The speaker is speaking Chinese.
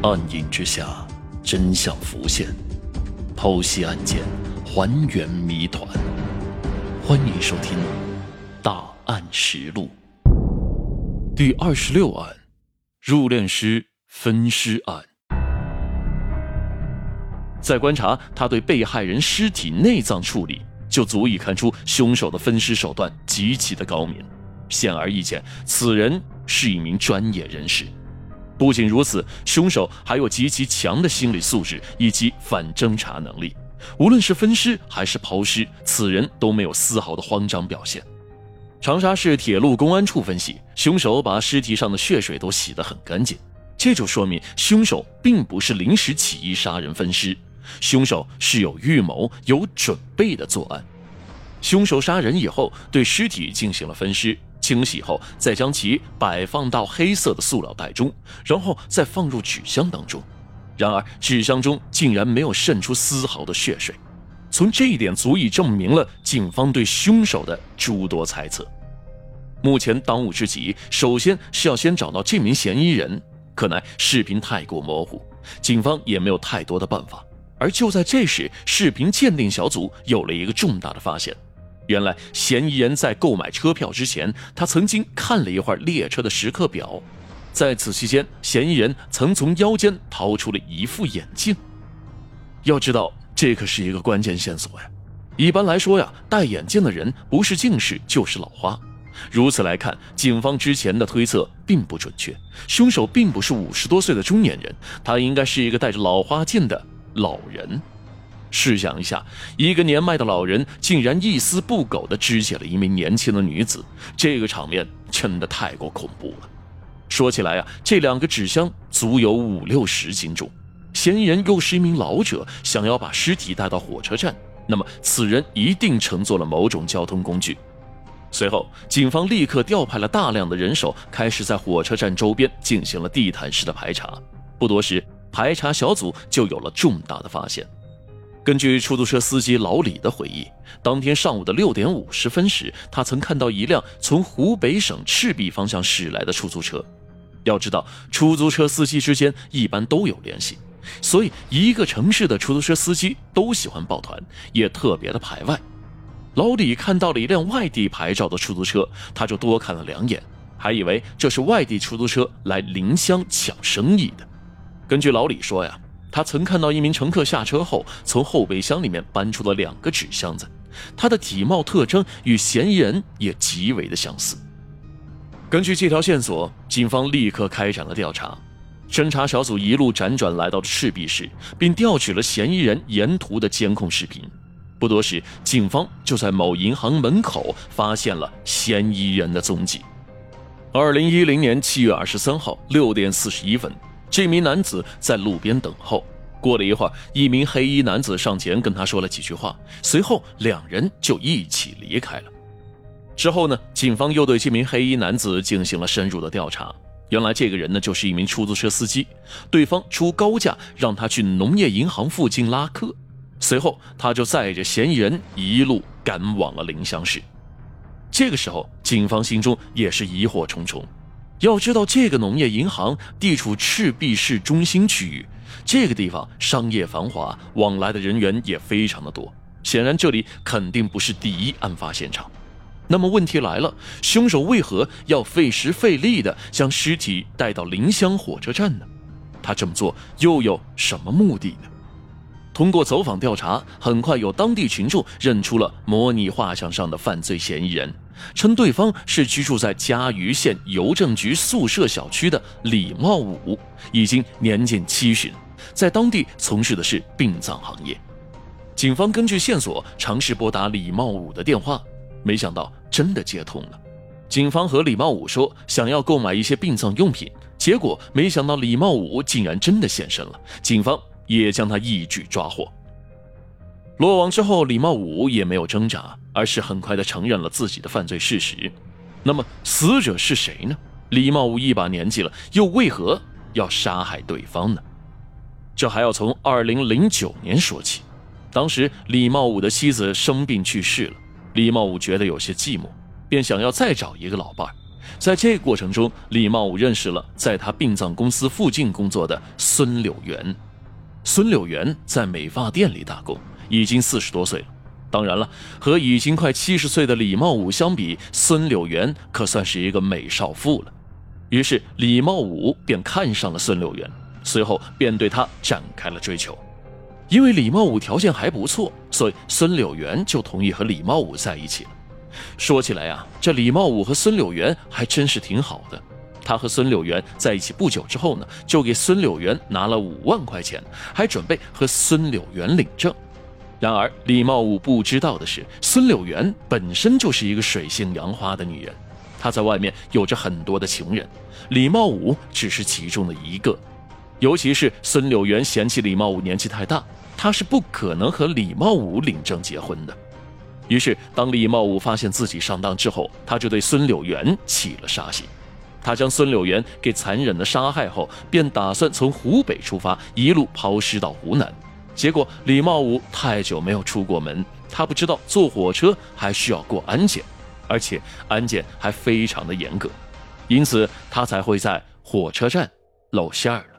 暗影之下，真相浮现，剖析案件，还原谜团。欢迎收听《大案实录》第二十六案：入殓师分尸案。在观察他对被害人尸体内脏处理，就足以看出凶手的分尸手段极其的高明。显而易见，此人是一名专业人士。不仅如此，凶手还有极其强的心理素质以及反侦查能力。无论是分尸还是抛尸，此人都没有丝毫的慌张表现。长沙市铁路公安处分析，凶手把尸体上的血水都洗得很干净，这就说明凶手并不是临时起意杀人分尸，凶手是有预谋、有准备的作案。凶手杀人以后，对尸体进行了分尸。清洗后，再将其摆放到黑色的塑料袋中，然后再放入纸箱当中。然而，纸箱中竟然没有渗出丝毫的血水。从这一点足以证明了警方对凶手的诸多猜测。目前当务之急，首先是要先找到这名嫌疑人。可奈视频太过模糊，警方也没有太多的办法。而就在这时，视频鉴定小组有了一个重大的发现。原来嫌疑人在购买车票之前，他曾经看了一会儿列车的时刻表，在此期间，嫌疑人曾从腰间掏出了一副眼镜。要知道，这可是一个关键线索呀！一般来说呀，戴眼镜的人不是近视就是老花。如此来看，警方之前的推测并不准确，凶手并不是五十多岁的中年人，他应该是一个戴着老花镜的老人。试想一下，一个年迈的老人竟然一丝不苟地肢解了一名年轻的女子，这个场面真的太过恐怖了。说起来啊，这两个纸箱足有五六十斤重，嫌疑人又是一名老者，想要把尸体带到火车站，那么此人一定乘坐了某种交通工具。随后，警方立刻调派了大量的人手，开始在火车站周边进行了地毯式的排查。不多时，排查小组就有了重大的发现。根据出租车司机老李的回忆，当天上午的六点五十分时，他曾看到一辆从湖北省赤壁方向驶来的出租车。要知道，出租车司机之间一般都有联系，所以一个城市的出租车司机都喜欢抱团，也特别的排外。老李看到了一辆外地牌照的出租车，他就多看了两眼，还以为这是外地出租车来临湘抢生意的。根据老李说呀。他曾看到一名乘客下车后，从后备箱里面搬出了两个纸箱子，他的体貌特征与嫌疑人也极为的相似。根据这条线索，警方立刻开展了调查。侦查小组一路辗转来到了赤壁市，并调取了嫌疑人沿途的监控视频。不多时，警方就在某银行门口发现了嫌疑人的踪迹。二零一零年七月二十三号六点四十一分。这名男子在路边等候。过了一会儿，一名黑衣男子上前跟他说了几句话，随后两人就一起离开了。之后呢，警方又对这名黑衣男子进行了深入的调查。原来这个人呢，就是一名出租车司机，对方出高价让他去农业银行附近拉客，随后他就载着嫌疑人一路赶往了临湘市。这个时候，警方心中也是疑惑重重。要知道，这个农业银行地处赤壁市中心区域，这个地方商业繁华，往来的人员也非常的多。显然，这里肯定不是第一案发现场。那么问题来了，凶手为何要费时费力的将尸体带到临湘火车站呢？他这么做又有什么目的呢？通过走访调查，很快有当地群众认出了模拟画像上的犯罪嫌疑人，称对方是居住在嘉鱼县邮政局宿舍小区的李茂武，已经年近七旬，在当地从事的是殡葬行业。警方根据线索尝试拨打李茂武的电话，没想到真的接通了。警方和李茂武说想要购买一些殡葬用品，结果没想到李茂武竟然真的现身了。警方。也将他一举抓获。落网之后，李茂武也没有挣扎，而是很快的承认了自己的犯罪事实。那么，死者是谁呢？李茂武一把年纪了，又为何要杀害对方呢？这还要从二零零九年说起。当时，李茂武的妻子生病去世了，李茂武觉得有些寂寞，便想要再找一个老伴在这个过程中，李茂武认识了在他殡葬公司附近工作的孙柳元。孙柳元在美发店里打工，已经四十多岁了。当然了，和已经快七十岁的李茂武相比，孙柳元可算是一个美少妇了。于是李茂武便看上了孙柳元，随后便对她展开了追求。因为李茂武条件还不错，所以孙柳元就同意和李茂武在一起了。说起来呀，这李茂武和孙柳元还真是挺好的。他和孙柳元在一起不久之后呢，就给孙柳元拿了五万块钱，还准备和孙柳元领证。然而李茂武不知道的是，孙柳元本身就是一个水性杨花的女人，她在外面有着很多的情人，李茂武只是其中的一个。尤其是孙柳元嫌弃李茂武年纪太大。他是不可能和李茂武领证结婚的。于是，当李茂武发现自己上当之后，他就对孙柳元起了杀心。他将孙柳元给残忍的杀害后，便打算从湖北出发，一路抛尸到湖南。结果，李茂武太久没有出过门，他不知道坐火车还需要过安检，而且安检还非常的严格，因此他才会在火车站露馅儿了。